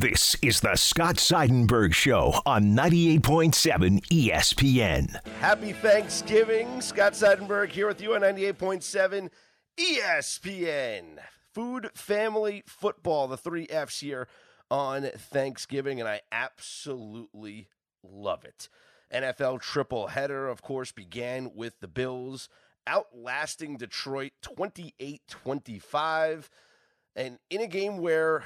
This is the Scott Seidenberg Show on 98.7 ESPN. Happy Thanksgiving. Scott Seidenberg here with you on 98.7 ESPN. Food, family, football, the three F's here on Thanksgiving, and I absolutely love it. NFL triple header, of course, began with the Bills outlasting Detroit 28 25. And in a game where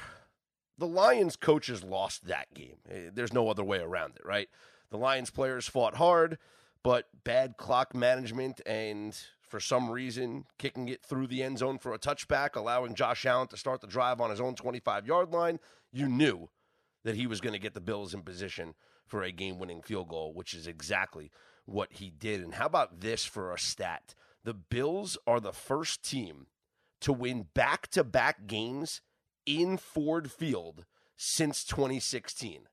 the Lions coaches lost that game. Eh, there's no other way around it, right? The Lions players fought hard, but bad clock management and for some reason kicking it through the end zone for a touchback, allowing Josh Allen to start the drive on his own 25 yard line, you knew that he was going to get the Bills in position for a game winning field goal, which is exactly what he did. And how about this for a stat? The Bills are the first team to win back to back games in Ford Field since 2016.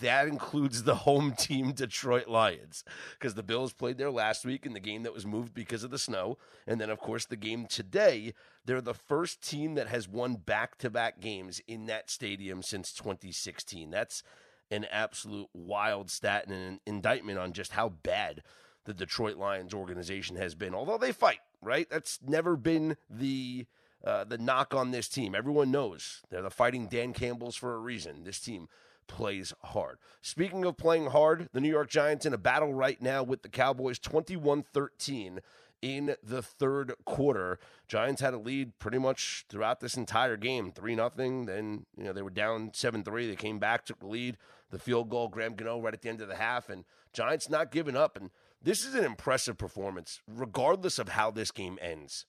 That includes the home team Detroit Lions because the Bills played there last week in the game that was moved because of the snow. And then, of course, the game today. They're the first team that has won back to back games in that stadium since 2016. That's an absolute wild stat and an indictment on just how bad the Detroit Lions organization has been. Although they fight, right? That's never been the uh, the knock on this team. Everyone knows they're the fighting Dan Campbells for a reason. This team plays hard. Speaking of playing hard, the New York Giants in a battle right now with the Cowboys 21 13 in the third quarter. Giants had a lead pretty much throughout this entire game, 3 nothing. Then, you know, they were down 7-3. They came back, took the lead. The field goal, Graham Gano right at the end of the half and Giants not giving up and this is an impressive performance regardless of how this game ends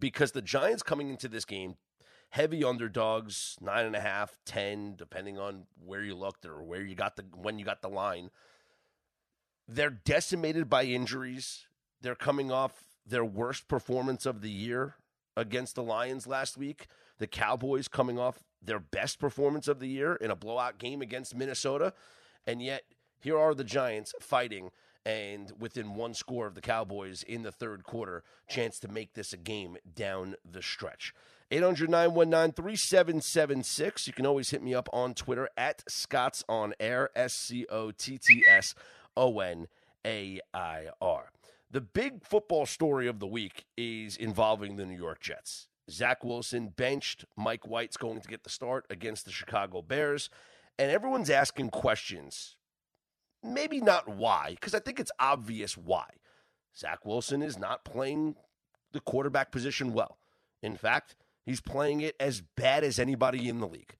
because the Giants coming into this game, heavy underdogs, nine and a half, ten, depending on where you looked or where you got the when you got the line. They're decimated by injuries. They're coming off their worst performance of the year against the Lions last week. The Cowboys coming off their best performance of the year in a blowout game against Minnesota. And yet, here are the Giants fighting and within one score of the Cowboys in the third quarter, chance to make this a game down the stretch. 800 919 3776. You can always hit me up on Twitter at Scott's on Air, S C O T T S O N A I R. The big football story of the week is involving the New York Jets. Zach Wilson benched. Mike White's going to get the start against the Chicago Bears. And everyone's asking questions Maybe not why, because I think it's obvious why. Zach Wilson is not playing the quarterback position well. In fact, he's playing it as bad as anybody in the league.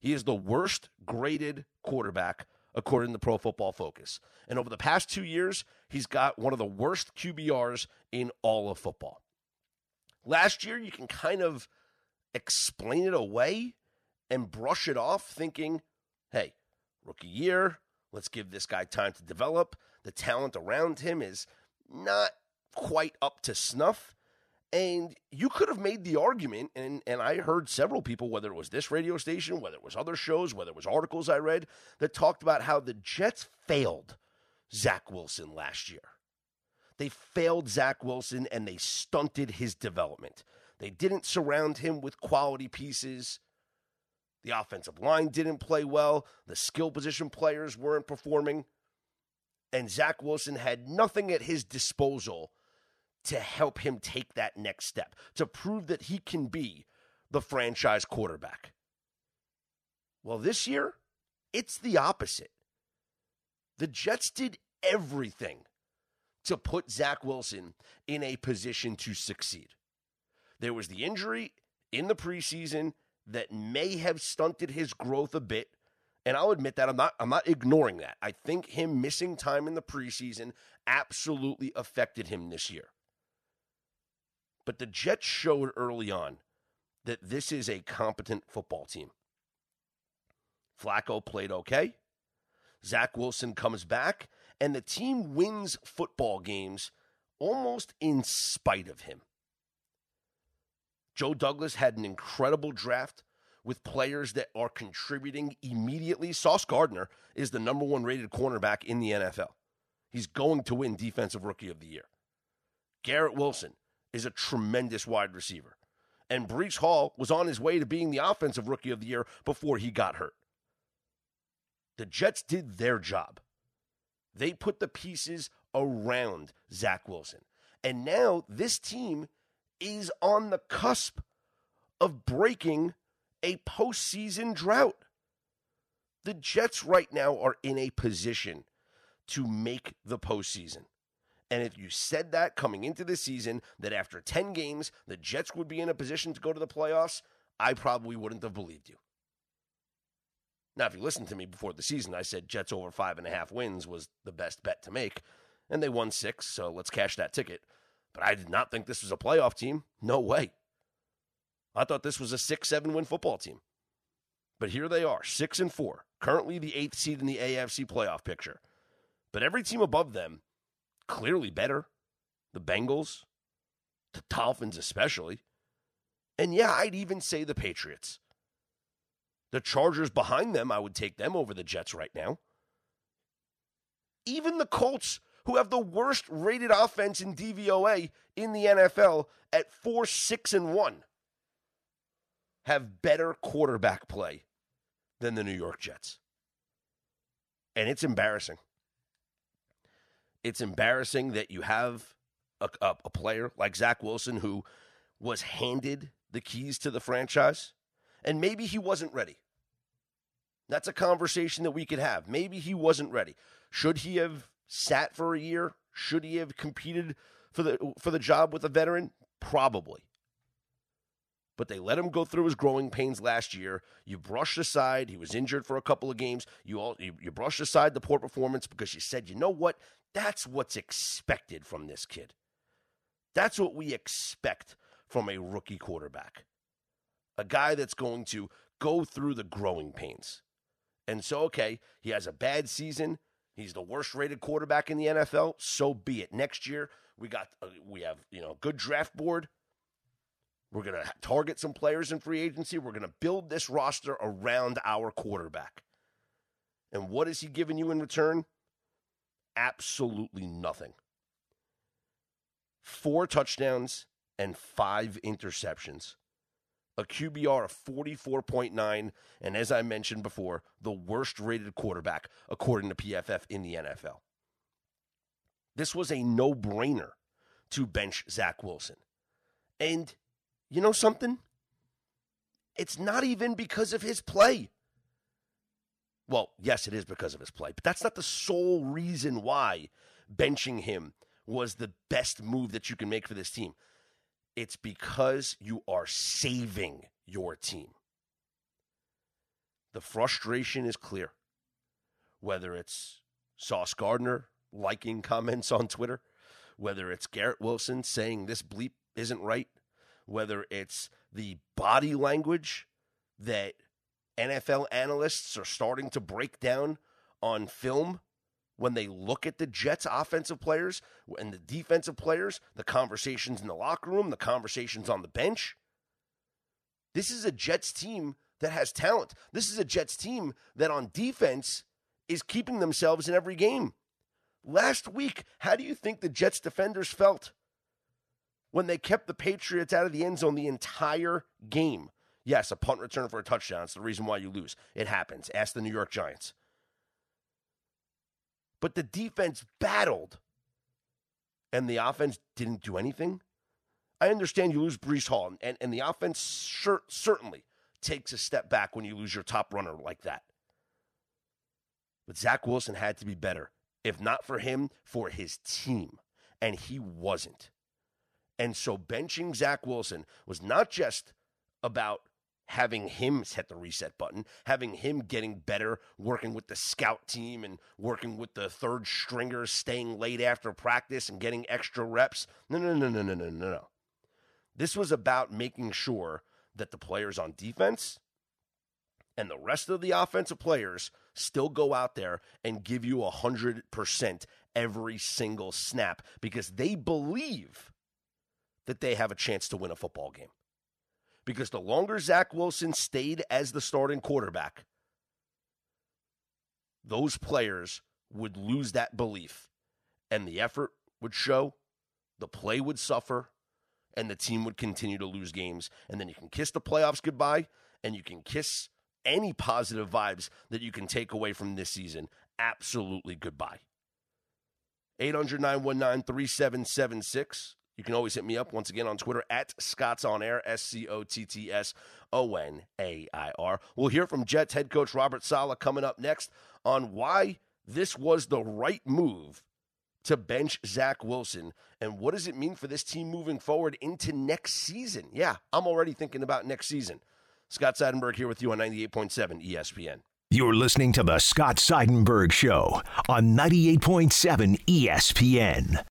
He is the worst graded quarterback according to Pro Football Focus. And over the past two years, he's got one of the worst QBRs in all of football. Last year, you can kind of explain it away and brush it off, thinking, hey, rookie year, Let's give this guy time to develop. The talent around him is not quite up to snuff. And you could have made the argument, and, and I heard several people, whether it was this radio station, whether it was other shows, whether it was articles I read, that talked about how the Jets failed Zach Wilson last year. They failed Zach Wilson and they stunted his development. They didn't surround him with quality pieces. The offensive line didn't play well. The skill position players weren't performing. And Zach Wilson had nothing at his disposal to help him take that next step, to prove that he can be the franchise quarterback. Well, this year, it's the opposite. The Jets did everything to put Zach Wilson in a position to succeed. There was the injury in the preseason that may have stunted his growth a bit. And I'll admit that I'm not I'm not ignoring that. I think him missing time in the preseason absolutely affected him this year. But the Jets showed early on that this is a competent football team. Flacco played okay. Zach Wilson comes back, and the team wins football games almost in spite of him. Joe Douglas had an incredible draft with players that are contributing immediately. Sauce Gardner is the number one rated cornerback in the NFL. He's going to win Defensive Rookie of the Year. Garrett Wilson is a tremendous wide receiver. And Breece Hall was on his way to being the offensive rookie of the year before he got hurt. The Jets did their job. They put the pieces around Zach Wilson. And now this team is on the cusp of breaking a postseason drought. The Jets right now are in a position to make the postseason. And if you said that coming into the season, that after 10 games, the Jets would be in a position to go to the playoffs, I probably wouldn't have believed you. Now, if you listened to me before the season, I said Jets over five and a half wins was the best bet to make, and they won six, so let's cash that ticket. But I did not think this was a playoff team. No way. I thought this was a six, seven win football team. But here they are, six and four, currently the eighth seed in the AFC playoff picture. But every team above them, clearly better. The Bengals, the Dolphins, especially. And yeah, I'd even say the Patriots. The Chargers behind them, I would take them over the Jets right now. Even the Colts, who have the worst rated offense in DVOA in the NFL at 4 6 and 1, have better quarterback play than the New York Jets. And it's embarrassing. It's embarrassing that you have a, a, a player like Zach Wilson who was handed the keys to the franchise and maybe he wasn't ready. That's a conversation that we could have. Maybe he wasn't ready. Should he have sat for a year? Should he have competed for the for the job with a veteran? Probably. But they let him go through his growing pains last year. You brushed aside he was injured for a couple of games. You all you, you brushed aside the poor performance because you said, "You know what? That's what's expected from this kid. That's what we expect from a rookie quarterback." a guy that's going to go through the growing pains. And so, okay, he has a bad season. He's the worst rated quarterback in the NFL. So be it. Next year, we got uh, we have you know good draft board. We're gonna target some players in free agency. We're gonna build this roster around our quarterback. And what is he giving you in return? Absolutely nothing. Four touchdowns and five interceptions a QBR of 44.9, and as I mentioned before, the worst rated quarterback according to PFF in the NFL. This was a no brainer to bench Zach Wilson. And you know something? It's not even because of his play. Well, yes, it is because of his play, but that's not the sole reason why benching him was the best move that you can make for this team. It's because you are saving your team. The frustration is clear. Whether it's Sauce Gardner liking comments on Twitter, whether it's Garrett Wilson saying this bleep isn't right, whether it's the body language that NFL analysts are starting to break down on film when they look at the Jets' offensive players and the defensive players, the conversations in the locker room, the conversations on the bench. This is a Jets team that has talent. This is a Jets team that on defense is keeping themselves in every game. Last week, how do you think the Jets defenders felt when they kept the Patriots out of the end zone the entire game? Yes, a punt return for a touchdown. It's the reason why you lose. It happens. Ask the New York Giants but the defense battled and the offense didn't do anything. I understand you lose Breece Hall, and, and the offense sure, certainly takes a step back when you lose your top runner like that. But Zach Wilson had to be better, if not for him, for his team. And he wasn't. And so benching Zach Wilson was not just about having him hit the reset button, having him getting better, working with the scout team and working with the third stringers, staying late after practice and getting extra reps. No, no, no, no, no, no, no, no. This was about making sure that the players on defense and the rest of the offensive players still go out there and give you 100% every single snap because they believe that they have a chance to win a football game because the longer Zach Wilson stayed as the starting quarterback, those players would lose that belief and the effort would show, the play would suffer, and the team would continue to lose games. And then you can kiss the playoffs goodbye and you can kiss any positive vibes that you can take away from this season absolutely goodbye. 800 919 3776. You can always hit me up once again on Twitter at Scott's On Air, S C O T T S O N A I R. We'll hear from Jets head coach Robert Saleh coming up next on why this was the right move to bench Zach Wilson and what does it mean for this team moving forward into next season? Yeah, I'm already thinking about next season. Scott Seidenberg here with you on 98.7 ESPN. You're listening to the Scott Seidenberg Show on 98.7 ESPN.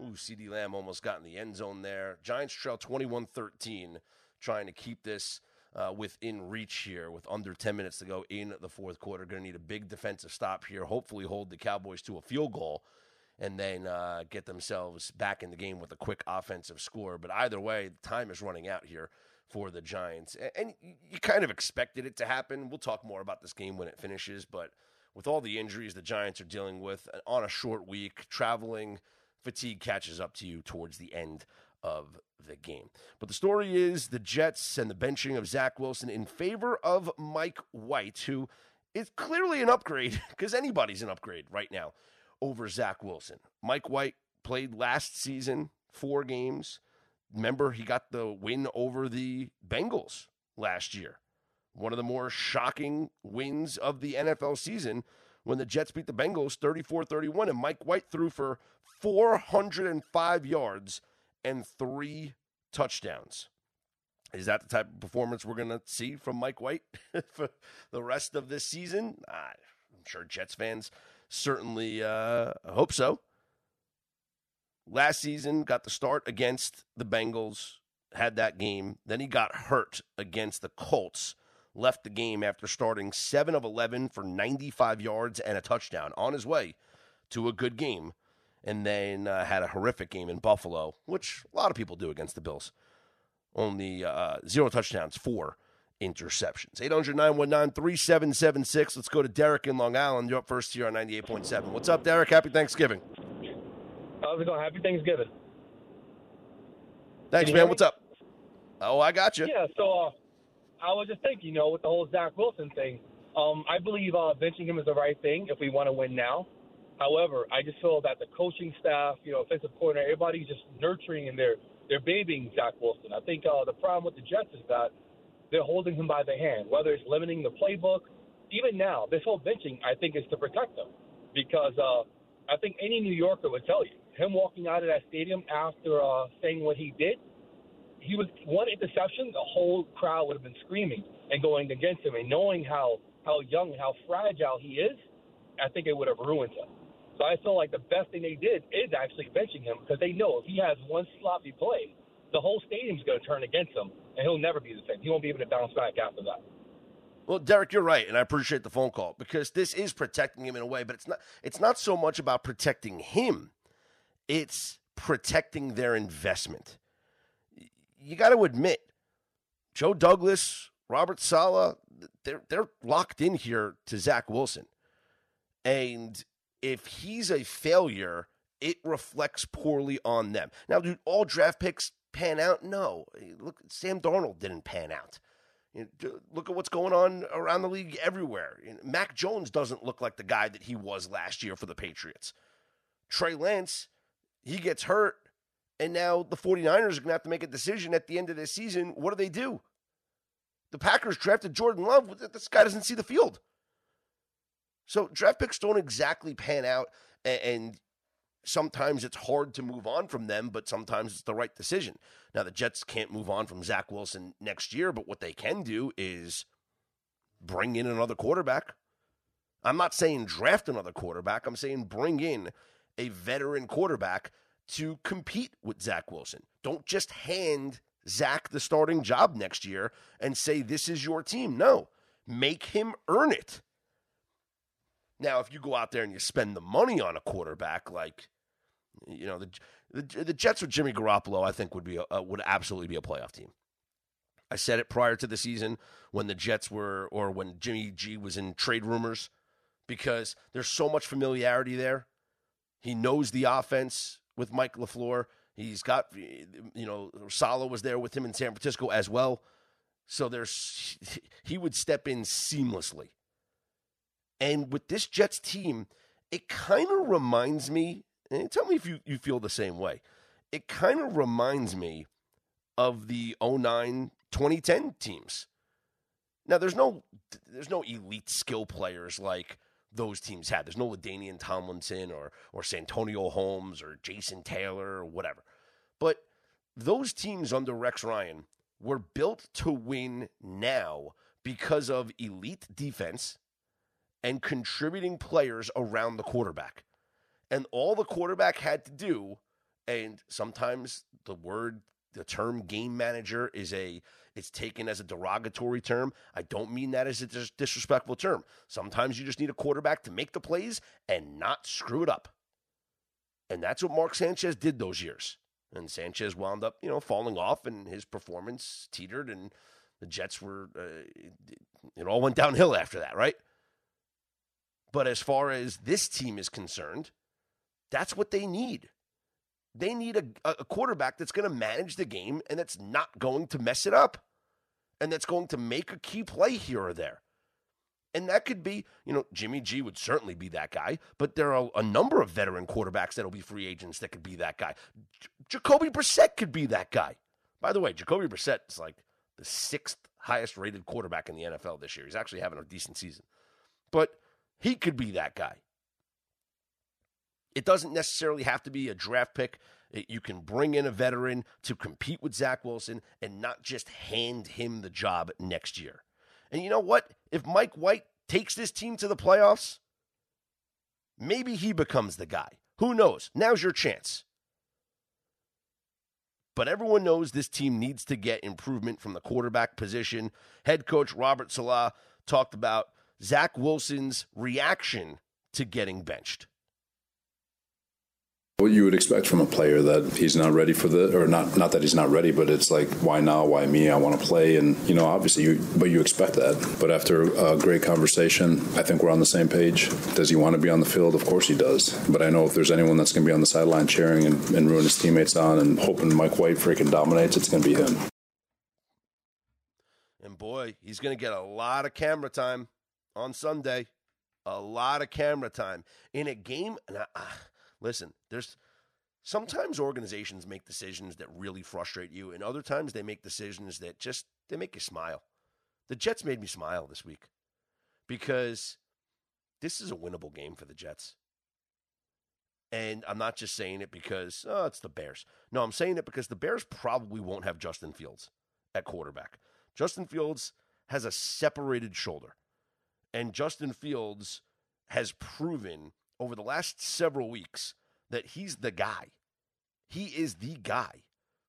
Ooh, CeeDee Lamb almost got in the end zone there. Giants trail 21 13, trying to keep this uh, within reach here with under 10 minutes to go in the fourth quarter. Going to need a big defensive stop here. Hopefully, hold the Cowboys to a field goal and then uh, get themselves back in the game with a quick offensive score. But either way, time is running out here for the Giants. And you kind of expected it to happen. We'll talk more about this game when it finishes. But with all the injuries the Giants are dealing with uh, on a short week, traveling fatigue catches up to you towards the end of the game. But the story is the Jets and the benching of Zach Wilson in favor of Mike White, who is clearly an upgrade because anybody's an upgrade right now over Zach Wilson. Mike White played last season, four games. Remember, he got the win over the Bengals last year. One of the more shocking wins of the NFL season when the Jets beat the Bengals 34 31. And Mike White threw for 405 yards and three touchdowns. Is that the type of performance we're going to see from Mike White for the rest of this season? I'm sure Jets fans certainly uh, hope so. Last season, got the start against the Bengals, had that game. Then he got hurt against the Colts left the game after starting 7 of 11 for 95 yards and a touchdown on his way to a good game. And then uh, had a horrific game in Buffalo, which a lot of people do against the Bills. Only uh, zero touchdowns, four interceptions. 800 919 3776. Let's go to Derek in Long Island. You're up first here on 98.7. What's up, Derek? Happy Thanksgiving. How's it going? Happy Thanksgiving. Thanks, man. What's up? Oh, I got you. Yeah, so uh, I was just thinking, you know, with the whole Zach Wilson thing, um, I believe uh, benching him is the right thing if we want to win now. However, I just feel that the coaching staff, you know, offensive coordinator, everybody's just nurturing and they're they're babying Zach Wilson. I think uh, the problem with the Jets is that they're holding him by the hand, whether it's limiting the playbook. Even now, this whole benching, I think, is to protect them because uh, I think any New Yorker would tell you him walking out of that stadium after uh, saying what he did he was one interception, the whole crowd would have been screaming and going against him. And knowing how how young, how fragile he is, I think it would have ruined him. So I feel like the best thing they did is actually benching him because they know if he has one sloppy play, the whole stadium's going to turn against him, and he'll never be the same. He won't be able to bounce back after that. Well, Derek, you're right, and I appreciate the phone call because this is protecting him in a way, but it's not. It's not so much about protecting him; it's protecting their investment you got to admit, Joe Douglas, Robert Saleh, they're they're locked in here to Zach Wilson, and if he's a failure, it reflects poorly on them. Now, do all draft picks pan out? No. Look, Sam Darnold didn't pan out. look at what's going on around the league everywhere. Mac Jones doesn't look like the guy that he was last year for the Patriots. Trey Lance, he gets hurt and now the 49ers are going to have to make a decision at the end of this season. What do they do? The Packers drafted Jordan Love. This guy doesn't see the field. So draft picks don't exactly pan out. And sometimes it's hard to move on from them, but sometimes it's the right decision. Now, the Jets can't move on from Zach Wilson next year, but what they can do is bring in another quarterback. I'm not saying draft another quarterback. I'm saying bring in a veteran quarterback to compete with Zach Wilson. Don't just hand Zach the starting job next year and say, this is your team. No, make him earn it. Now, if you go out there and you spend the money on a quarterback, like, you know, the, the, the Jets with Jimmy Garoppolo, I think would be a, would absolutely be a playoff team. I said it prior to the season when the Jets were, or when Jimmy G was in trade rumors, because there's so much familiarity there. He knows the offense with Mike LaFleur. He's got, you know, Saleh was there with him in San Francisco as well. So there's, he would step in seamlessly. And with this Jets team, it kind of reminds me, and tell me if you, you feel the same way. It kind of reminds me of the 09 2010 teams. Now there's no there's no elite skill players like those teams had. There's no LaDainian Tomlinson or or Santonio Holmes or Jason Taylor or whatever. But those teams under Rex Ryan were built to win now because of elite defense and contributing players around the quarterback. And all the quarterback had to do, and sometimes the word, the term game manager is a it's taken as a derogatory term. I don't mean that as a dis- disrespectful term. Sometimes you just need a quarterback to make the plays and not screw it up. And that's what Mark Sanchez did those years. And Sanchez wound up, you know, falling off and his performance teetered and the Jets were, uh, it all went downhill after that, right? But as far as this team is concerned, that's what they need. They need a, a quarterback that's going to manage the game and that's not going to mess it up and that's going to make a key play here or there. And that could be, you know, Jimmy G would certainly be that guy, but there are a number of veteran quarterbacks that'll be free agents that could be that guy. J- Jacoby Brissett could be that guy. By the way, Jacoby Brissett is like the sixth highest rated quarterback in the NFL this year. He's actually having a decent season. But he could be that guy. It doesn't necessarily have to be a draft pick. You can bring in a veteran to compete with Zach Wilson and not just hand him the job next year. And you know what? If Mike White takes this team to the playoffs, maybe he becomes the guy. Who knows? Now's your chance. But everyone knows this team needs to get improvement from the quarterback position. Head coach Robert Saleh talked about Zach Wilson's reaction to getting benched. What you would expect from a player that he's not ready for the, or not not that he's not ready, but it's like, why now? Why me? I want to play, and you know, obviously, you, but you expect that. But after a great conversation, I think we're on the same page. Does he want to be on the field? Of course he does. But I know if there's anyone that's going to be on the sideline cheering and, and ruin his teammates on and hoping Mike White freaking dominates, it's going to be him. And boy, he's going to get a lot of camera time on Sunday. A lot of camera time in a game. And I, ah, Listen, there's sometimes organizations make decisions that really frustrate you, and other times they make decisions that just they make you smile. The Jets made me smile this week because this is a winnable game for the Jets. And I'm not just saying it because, oh, it's the Bears. No, I'm saying it because the Bears probably won't have Justin Fields at quarterback. Justin Fields has a separated shoulder. And Justin Fields has proven over the last several weeks that he's the guy. He is the guy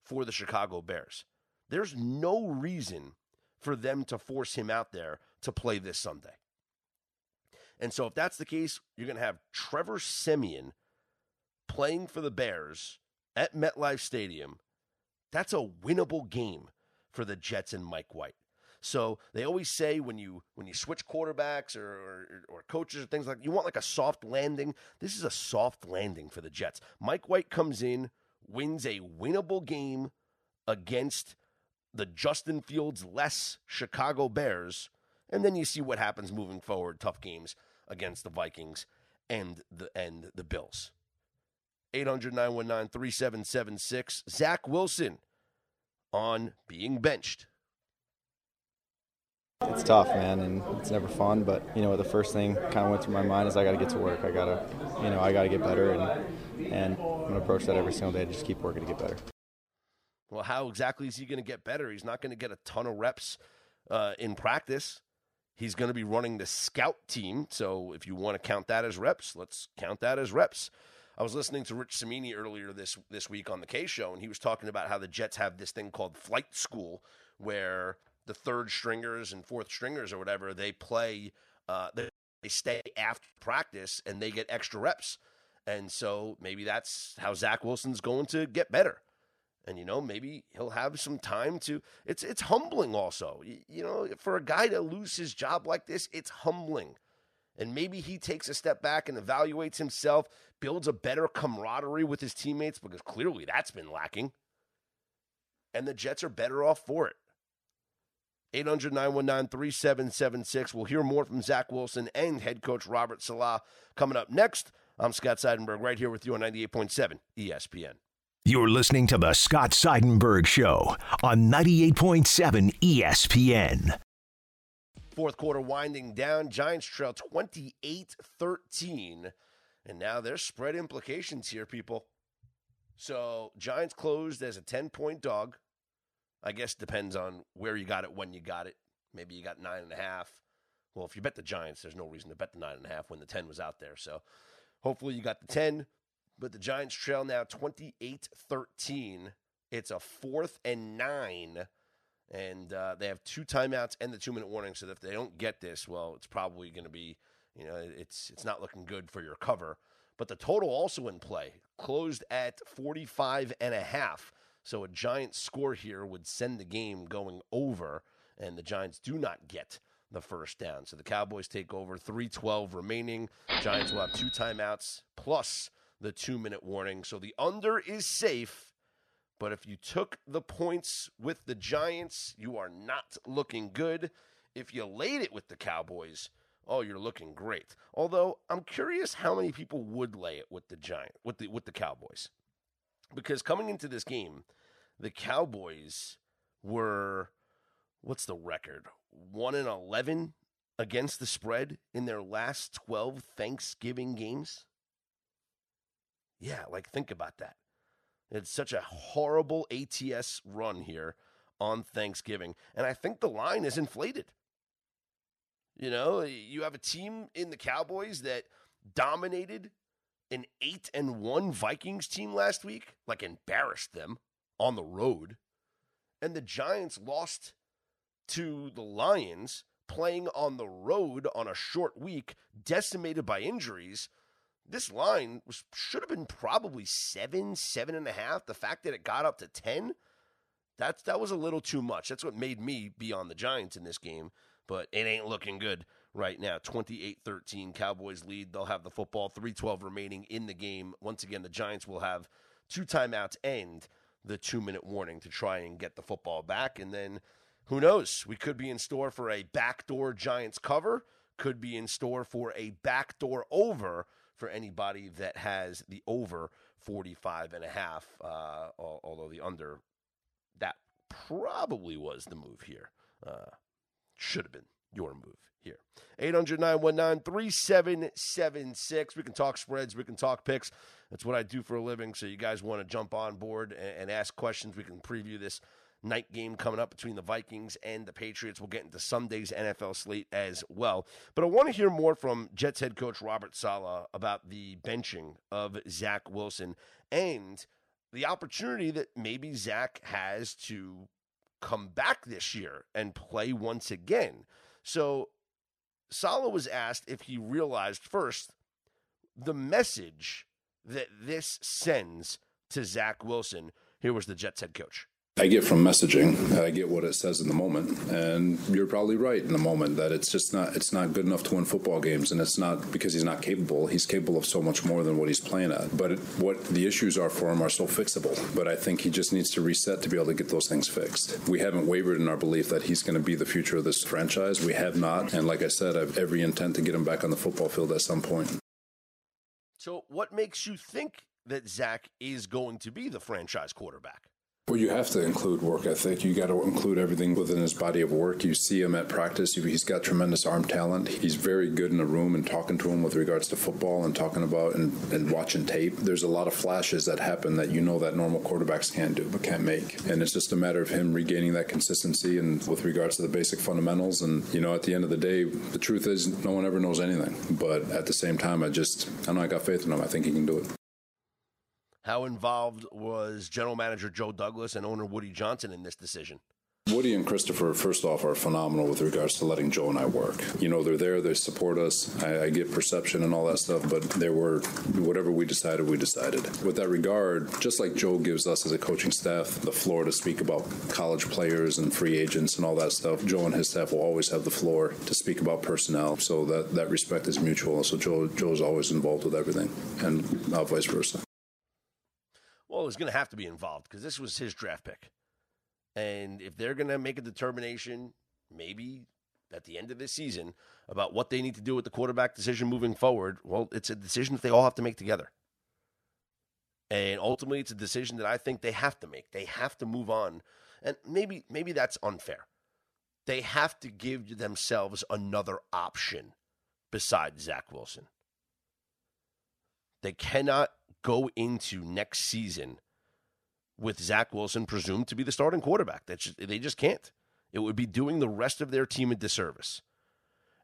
for the Chicago Bears. There's no reason for them to force him out there to play this Sunday. And so, if that's the case, you're going to have Trevor Siemian playing for the Bears at MetLife Stadium. That's a winnable game for the Jets and Mike White. So they always say when you when you switch quarterbacks or, or, or coaches or things like you want like a soft landing. This is a soft landing for the Jets. Mike White comes in, wins a winnable game against the Justin Fields less Chicago Bears, and then you see what happens moving forward. Tough games against the Vikings and the and the Bills. 800 919 3776. Zach Wilson on being benched it's tough, man, and it's never fun. But you know, the first thing kind of went through my mind is I got to get to work. I gotta, you know, I got to get better, and and I'm gonna approach that every single day. Just keep working to get better. Well, how exactly is he going to get better? He's not going to get a ton of reps uh, in practice. He's going to be running the scout team. So if you want to count that as reps, let's count that as reps. I was listening to Rich Cimini earlier this this week on the Kay Show, and he was talking about how the Jets have this thing called flight school, where the third stringers and fourth stringers or whatever, they play, uh, they, stay after practice and they get extra reps. And so maybe that's how Zach Wilson's going to get better. And you know, maybe he'll have some time to. It's it's humbling, also. You know, for a guy to lose his job like this, it's humbling. and maybe he takes a step back and evaluates himself, builds a better camaraderie with his teammates because clearly that's been lacking. And the Jets are better off for it. 800 919 3776. We'll hear more from Zach Wilson and head coach Robert Saleh coming up next. I'm Scott Seidenberg right here with you on 98.7 ESPN. You're listening to the Scott Seidenberg Show on 98.7 ESPN. Fourth quarter winding down. Giants trail 28 13. And now there's spread implications here, people. So Giants closed as a 10 point dog. I guess depends on where you got it, when you got it. Maybe you got nine and a half. Well, if you bet the Giants, there's no reason to bet the nine and a half when the 10 was out there. So hopefully you got the 10. But the Giants trail now 28 13. It's a fourth and nine. And uh, they have two timeouts and the two minute warning. So if they don't get this, well, it's probably going to be, you know, it's it's not looking good for your cover. But the total also in play closed at 45 and a half. So a giant score here would send the game going over, and the Giants do not get the first down. So the Cowboys take over, 312 remaining. Giants will have two timeouts plus the two minute warning. So the under is safe. But if you took the points with the Giants, you are not looking good. If you laid it with the Cowboys, oh, you're looking great. Although I'm curious how many people would lay it with the Giant with the with the Cowboys. Because coming into this game, the Cowboys were what's the record? 1 and 11 against the spread in their last 12 Thanksgiving games. Yeah, like think about that. It's such a horrible ATS run here on Thanksgiving. And I think the line is inflated. You know, you have a team in the Cowboys that dominated an 8 and 1 Vikings team last week, like embarrassed them on the road. And the Giants lost to the Lions playing on the road on a short week, decimated by injuries. This line was, should have been probably seven, seven and a half. The fact that it got up to 10, that's, that was a little too much. That's what made me be on the Giants in this game, but it ain't looking good right now. 28 13, Cowboys lead. They'll have the football, 312 remaining in the game. Once again, the Giants will have two timeouts and the two minute warning to try and get the football back. And then who knows? We could be in store for a backdoor Giants cover, could be in store for a backdoor over for anybody that has the over 45 and a half, uh, although the under, that probably was the move here. Uh, should have been your move here. 800 919 3776. We can talk spreads, we can talk picks. That's what I do for a living. So you guys want to jump on board and, and ask questions, we can preview this night game coming up between the Vikings and the Patriots. We'll get into Sunday's NFL slate as well. But I want to hear more from Jets head coach Robert Saleh about the benching of Zach Wilson and the opportunity that maybe Zach has to come back this year and play once again. So Saleh was asked if he realized first the message that this sends to Zach Wilson. Here was the Jets head coach. I get from messaging. I get what it says in the moment, and you're probably right in the moment that it's just not it's not good enough to win football games, and it's not because he's not capable. He's capable of so much more than what he's playing at. But what the issues are for him are so fixable. But I think he just needs to reset to be able to get those things fixed. We haven't wavered in our belief that he's going to be the future of this franchise. We have not, and like I said, I have every intent to get him back on the football field at some point. So, what makes you think that Zach is going to be the franchise quarterback? Well, you have to include work ethic. You got to include everything within his body of work. You see him at practice. He's got tremendous arm talent. He's very good in the room and talking to him with regards to football and talking about and, and watching tape. There's a lot of flashes that happen that you know that normal quarterbacks can't do but can't make. And it's just a matter of him regaining that consistency and with regards to the basic fundamentals. And, you know, at the end of the day, the truth is no one ever knows anything. But at the same time, I just, I know I got faith in him. I think he can do it. How involved was general manager Joe Douglas and owner Woody Johnson in this decision? Woody and Christopher, first off, are phenomenal with regards to letting Joe and I work. You know, they're there, they support us. I, I get perception and all that stuff, but they were whatever we decided, we decided. With that regard, just like Joe gives us as a coaching staff the floor to speak about college players and free agents and all that stuff, Joe and his staff will always have the floor to speak about personnel. So that, that respect is mutual. So Joe Joe's always involved with everything, and uh, vice versa. Well, he's going to have to be involved because this was his draft pick. And if they're going to make a determination, maybe at the end of this season, about what they need to do with the quarterback decision moving forward, well, it's a decision that they all have to make together. And ultimately, it's a decision that I think they have to make. They have to move on. And maybe maybe that's unfair. They have to give themselves another option besides Zach Wilson. They cannot go into next season with Zach Wilson presumed to be the starting quarterback. That's they just can't. It would be doing the rest of their team a disservice.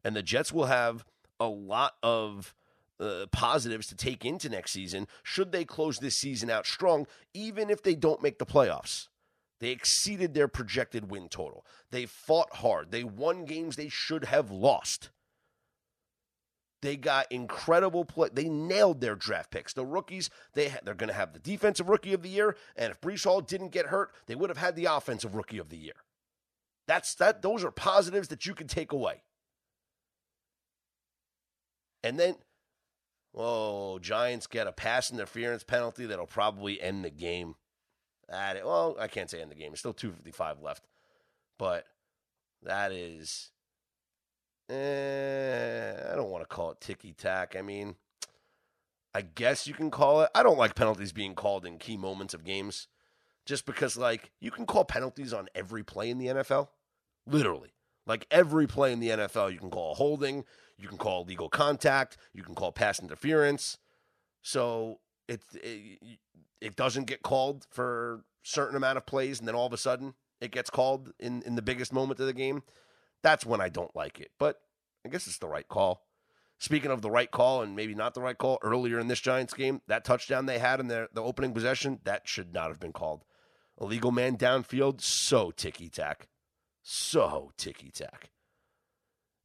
And the Jets will have a lot of uh, positives to take into next season should they close this season out strong, even if they don't make the playoffs. They exceeded their projected win total. They fought hard. They won games they should have lost. They got incredible play. They nailed their draft picks. The rookies, they they're going to have the defensive rookie of the year, and if Breece Hall didn't get hurt, they would have had the offensive rookie of the year. That's that. Those are positives that you can take away. And then, oh, Giants get a pass interference penalty that'll probably end the game. That well, I can't say end the game. It's still two fifty five left, but that is eh, I don't want to call it ticky tack. I mean, I guess you can call it. I don't like penalties being called in key moments of games just because, like, you can call penalties on every play in the NFL. Literally. Like, every play in the NFL, you can call a holding, you can call legal contact, you can call pass interference. So it, it, it doesn't get called for certain amount of plays, and then all of a sudden it gets called in, in the biggest moment of the game. That's when I don't like it. But I guess it's the right call. Speaking of the right call and maybe not the right call, earlier in this Giants game, that touchdown they had in their the opening possession, that should not have been called. Illegal man downfield, so ticky tack. So ticky tack.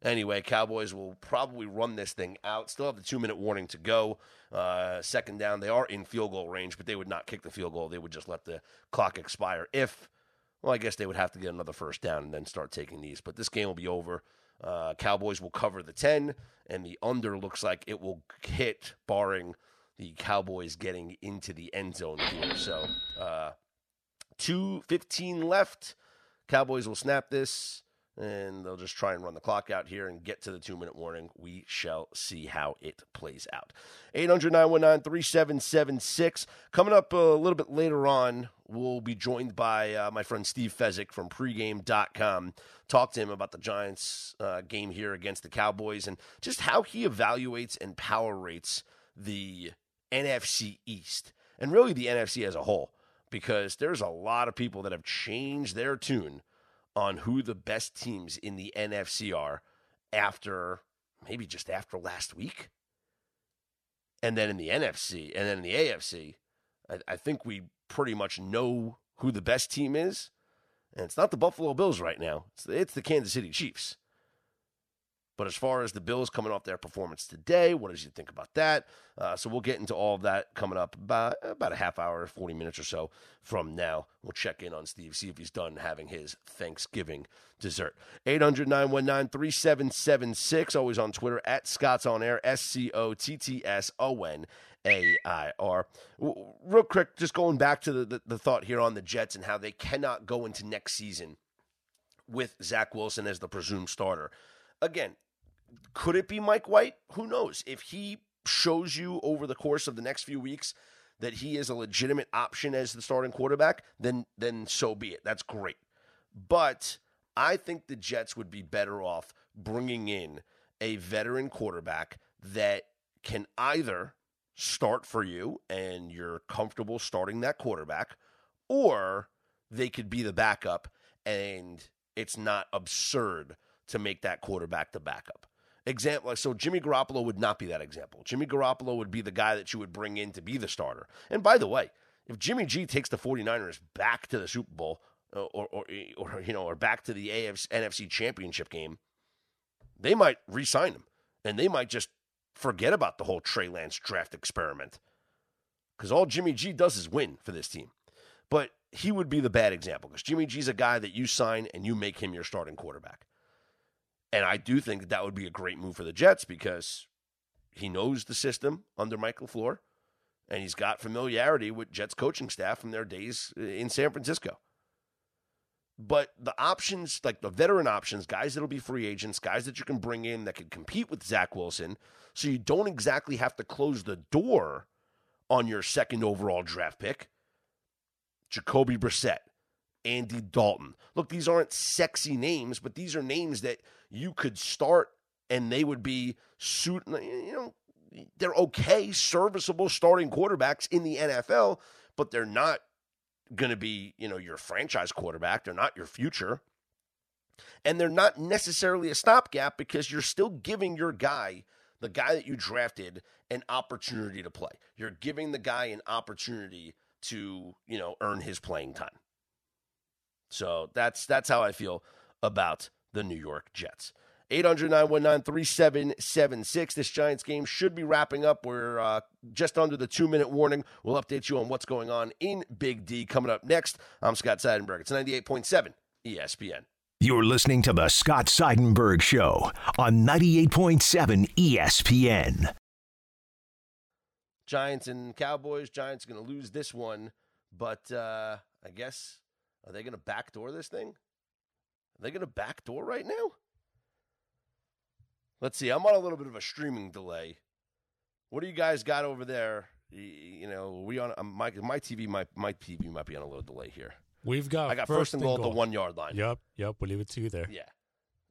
Anyway, Cowboys will probably run this thing out. Still have the two minute warning to go. Uh, second down, they are in field goal range, but they would not kick the field goal. They would just let the clock expire if well, I guess they would have to get another first down and then start taking these. But this game will be over. Uh, Cowboys will cover the 10, and the under looks like it will hit, barring the Cowboys getting into the end zone here. So, uh, 2.15 left. Cowboys will snap this and they'll just try and run the clock out here and get to the two minute warning. We shall see how it plays out. 800 919 3776. Coming up a little bit later on, we'll be joined by uh, my friend Steve Fezzik from pregame.com. Talk to him about the Giants uh, game here against the Cowboys and just how he evaluates and power rates the NFC East and really the NFC as a whole because there's a lot of people that have changed their tune on who the best teams in the NFC are after maybe just after last week. And then in the NFC and then in the AFC, I, I think we pretty much know who the best team is. And it's not the Buffalo Bills right now, it's, it's the Kansas City Chiefs. But as far as the Bills coming off their performance today, what did you think about that? Uh, so we'll get into all of that coming up about, about a half hour, 40 minutes or so from now. We'll check in on Steve, see if he's done having his Thanksgiving dessert. 800 919 3776. Always on Twitter at Scott's On Air, S C O T T S O N A I R. Real quick, just going back to the, the, the thought here on the Jets and how they cannot go into next season with Zach Wilson as the presumed starter. Again, could it be Mike White? Who knows? If he shows you over the course of the next few weeks that he is a legitimate option as the starting quarterback, then then so be it. That's great. But I think the Jets would be better off bringing in a veteran quarterback that can either start for you and you're comfortable starting that quarterback, or they could be the backup and it's not absurd to make that quarterback the backup example. So Jimmy Garoppolo would not be that example. Jimmy Garoppolo would be the guy that you would bring in to be the starter. And by the way, if Jimmy G takes the 49ers back to the Super Bowl, uh, or, or, eh, or you know, or back to the AFC, NFC championship game, they might re sign him and they might just forget about the whole Trey Lance draft experiment. Because all Jimmy G does is win for this team. But he would be the bad example because Jimmy G's a guy that you sign and you make him your starting quarterback. And I do think that that would be a great move for the Jets because he knows the system under Michael LaFleur and he's got familiarity with Jets coaching staff from their days in San Francisco. But the options, like the veteran options, guys that'll be free agents, guys that you can bring in that can compete with Zach Wilson, so you don't exactly have to close the door on your second overall draft pick. Jacoby Brissett, Andy Dalton. Look, these aren't sexy names, but these are names that you could start and they would be suit you know, they're okay, serviceable starting quarterbacks in the NFL, but they're not going to be, you know, your franchise quarterback. They're not your future. And they're not necessarily a stopgap because you're still giving your guy, the guy that you drafted, an opportunity to play. You're giving the guy an opportunity to, you know, earn his playing time. So that's that's how I feel about the New York Jets. 800 919 3776. This Giants game should be wrapping up. We're uh, just under the two minute warning. We'll update you on what's going on in Big D coming up next. I'm Scott Seidenberg. It's 98.7 ESPN. You're listening to the Scott Seidenberg Show on 98.7 ESPN. Giants and Cowboys. Giants going to lose this one, but uh, I guess are they going to backdoor this thing? Are they going to backdoor right now? Let's see. I'm on a little bit of a streaming delay. What do you guys got over there? You know, we on um, my my TV my my TV might be on a little delay here. We've got I got first, and goal, at the one yard line. Yep, yep. We'll leave it to you there. Yeah.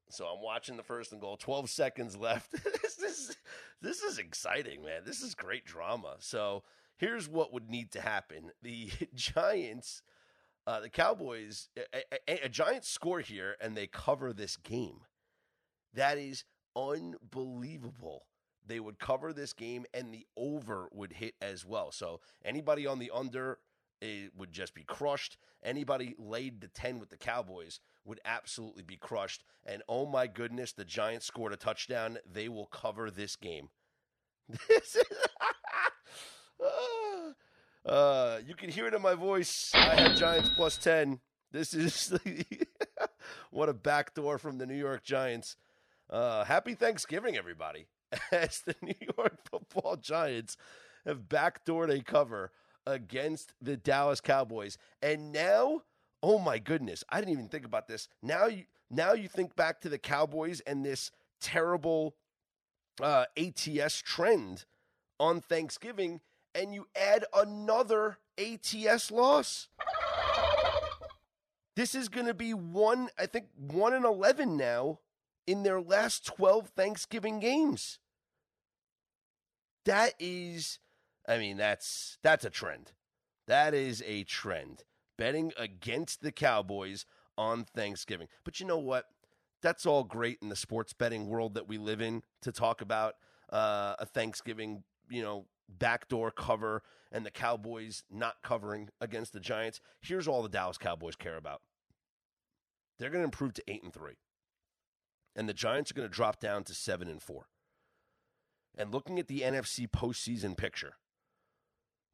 So I'm watching the first and goal. 12 seconds left. this is this is exciting, man. This is great drama. So here's what would need to happen: the Giants, uh, the Cowboys, a, a, a Giants score here, and they cover this game. That is unbelievable. They would cover this game and the over would hit as well. So anybody on the under it would just be crushed. Anybody laid the 10 with the Cowboys would absolutely be crushed. And oh my goodness, the Giants scored a touchdown. They will cover this game. This is uh, you can hear it in my voice. I have Giants plus 10. This is what a backdoor from the New York Giants. Uh, happy Thanksgiving, everybody. As the New York football Giants have backdoored a cover against the Dallas Cowboys. And now, oh my goodness, I didn't even think about this. Now you now you think back to the Cowboys and this terrible uh, ATS trend on Thanksgiving, and you add another ATS loss. This is going to be one, I think, one and eleven now in their last 12 Thanksgiving games. That is I mean that's that's a trend. That is a trend. Betting against the Cowboys on Thanksgiving. But you know what? That's all great in the sports betting world that we live in to talk about uh, a Thanksgiving, you know, backdoor cover and the Cowboys not covering against the Giants. Here's all the Dallas Cowboys care about. They're going to improve to 8 and 3 and the Giants are going to drop down to seven and four. And looking at the NFC postseason picture,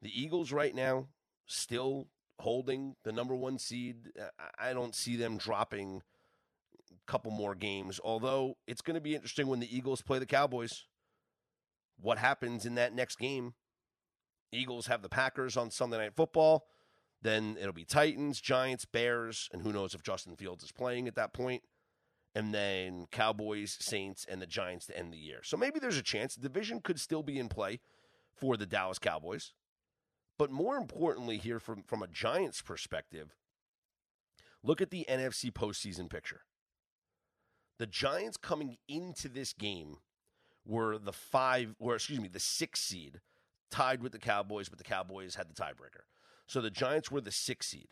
the Eagles right now still holding the number one seed. I don't see them dropping a couple more games, although it's going to be interesting when the Eagles play the Cowboys. What happens in that next game? Eagles have the Packers on Sunday Night Football. Then it'll be Titans, Giants, Bears, and who knows if Justin Fields is playing at that point. and then Cowboys, Saints, and the Giants to end the year. So maybe there's a chance the division could still be in play for the Dallas Cowboys. But more importantly, here from, from a Giants perspective, look at the NFC postseason picture. The Giants coming into this game were the five, or excuse me, the six seed, tied with the Cowboys, but the Cowboys had the tiebreaker. So the Giants were the six seed.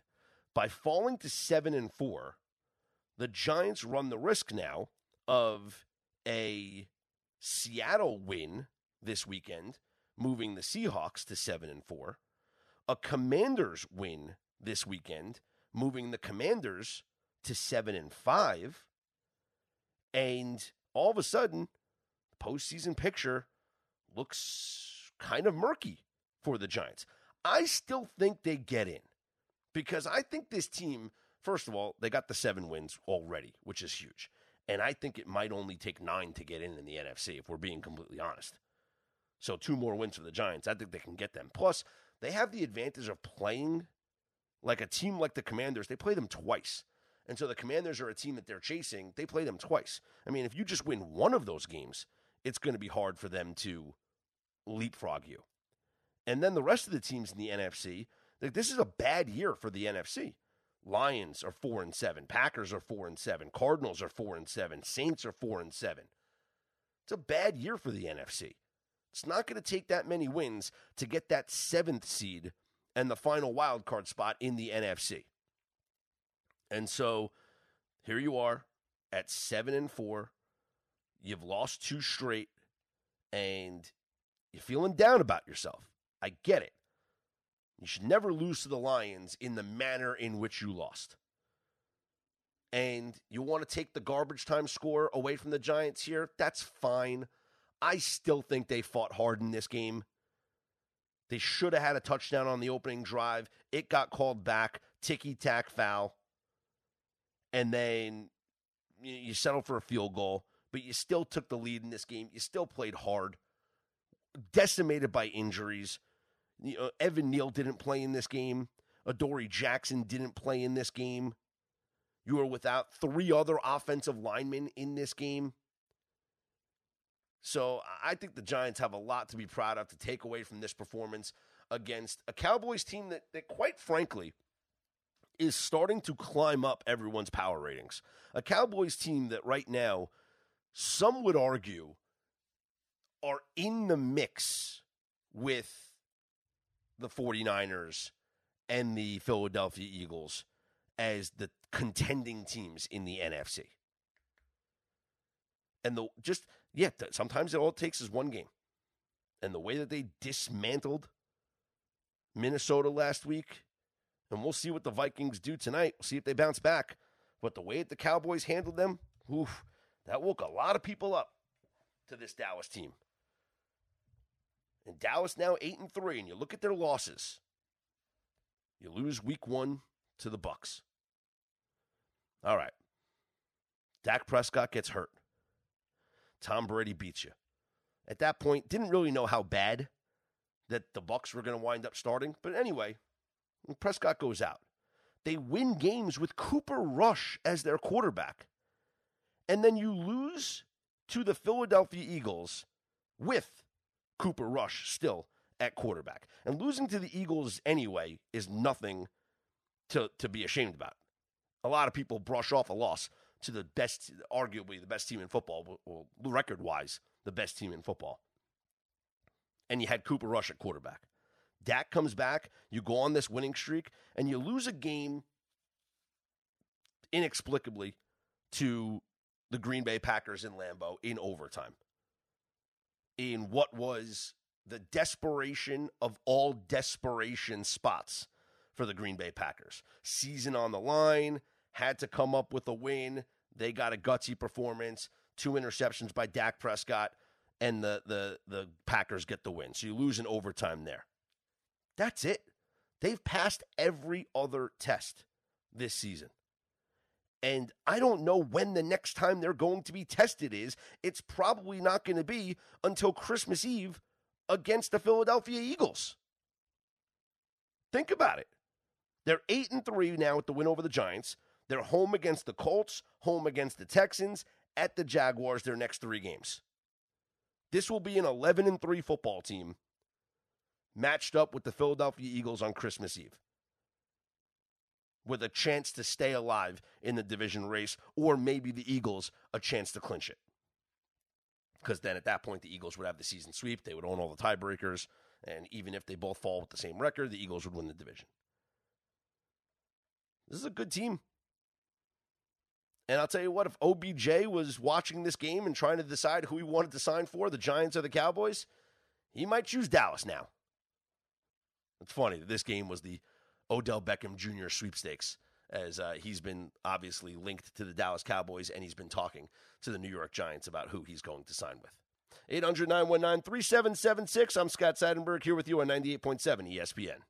By falling to seven and four, the Giants run the risk now of a Seattle win this weekend, moving the Seahawks to 7 and 4, a Commanders win this weekend, moving the Commanders to seven and five. And all of a sudden, postseason picture looks kind of murky for the Giants. I still think they get in because I think this team, first of all, they got the seven wins already, which is huge. And I think it might only take nine to get in in the NFC, if we're being completely honest. So, two more wins for the Giants. I think they can get them. Plus, they have the advantage of playing like a team like the Commanders. They play them twice. And so the Commanders are a team that they're chasing. They play them twice. I mean, if you just win one of those games, it's going to be hard for them to leapfrog you. And then the rest of the teams in the NFC, like this is a bad year for the NFC. Lions are four and seven, Packers are four and seven, Cardinals are four and seven, Saints are four and seven. It's a bad year for the NFC. It's not going to take that many wins to get that seventh seed and the final wild card spot in the NFC. And so here you are at seven and four. You've lost two straight, and you're feeling down about yourself. I get it. You should never lose to the Lions in the manner in which you lost. And you want to take the garbage time score away from the Giants here? That's fine. I still think they fought hard in this game. They should have had a touchdown on the opening drive. It got called back, ticky tack foul. And then you settled for a field goal, but you still took the lead in this game. You still played hard, decimated by injuries. You know, Evan Neal didn't play in this game. Adoree Jackson didn't play in this game. You were without three other offensive linemen in this game. So I think the Giants have a lot to be proud of to take away from this performance against a Cowboys team that, that quite frankly, is starting to climb up everyone's power ratings. A Cowboys team that right now, some would argue, are in the mix with the 49ers and the Philadelphia Eagles as the contending teams in the NFC. And the just yeah, sometimes it all it takes is one game. And the way that they dismantled Minnesota last week, and we'll see what the Vikings do tonight. We'll see if they bounce back. But the way that the Cowboys handled them, oof, that woke a lot of people up to this Dallas team. And Dallas now eight and three, and you look at their losses. You lose week one to the Bucs. All right. Dak Prescott gets hurt. Tom Brady beats you. At that point, didn't really know how bad that the Bucs were going to wind up starting. But anyway, Prescott goes out. They win games with Cooper Rush as their quarterback. And then you lose to the Philadelphia Eagles with Cooper Rush still at quarterback. And losing to the Eagles anyway is nothing to, to be ashamed about. A lot of people brush off a loss to the best, arguably the best team in football, well, record wise, the best team in football. And you had Cooper Rush at quarterback. Dak comes back, you go on this winning streak, and you lose a game inexplicably to the Green Bay Packers in Lambeau in overtime. In what was the desperation of all desperation spots for the Green Bay Packers. Season on the line, had to come up with a win. They got a gutsy performance, two interceptions by Dak Prescott, and the the the Packers get the win. So you lose in overtime there. That's it. They've passed every other test this season. And I don't know when the next time they're going to be tested is. It's probably not going to be until Christmas Eve against the Philadelphia Eagles. Think about it. They're 8 and 3 now with the win over the Giants. They're home against the Colts, home against the Texans, at the Jaguars their next 3 games. This will be an 11 and 3 football team matched up with the Philadelphia Eagles on Christmas Eve with a chance to stay alive in the division race, or maybe the Eagles a chance to clinch it. Because then at that point, the Eagles would have the season sweep. They would own all the tiebreakers. And even if they both fall with the same record, the Eagles would win the division. This is a good team. And I'll tell you what, if OBJ was watching this game and trying to decide who he wanted to sign for, the Giants or the Cowboys, he might choose Dallas now. It's funny that this game was the Odell Beckham Jr. sweepstakes as uh, he's been obviously linked to the Dallas Cowboys and he's been talking to the New York Giants about who he's going to sign with. 800 919 3776. I'm Scott Seidenberg here with you on 98.7 ESPN.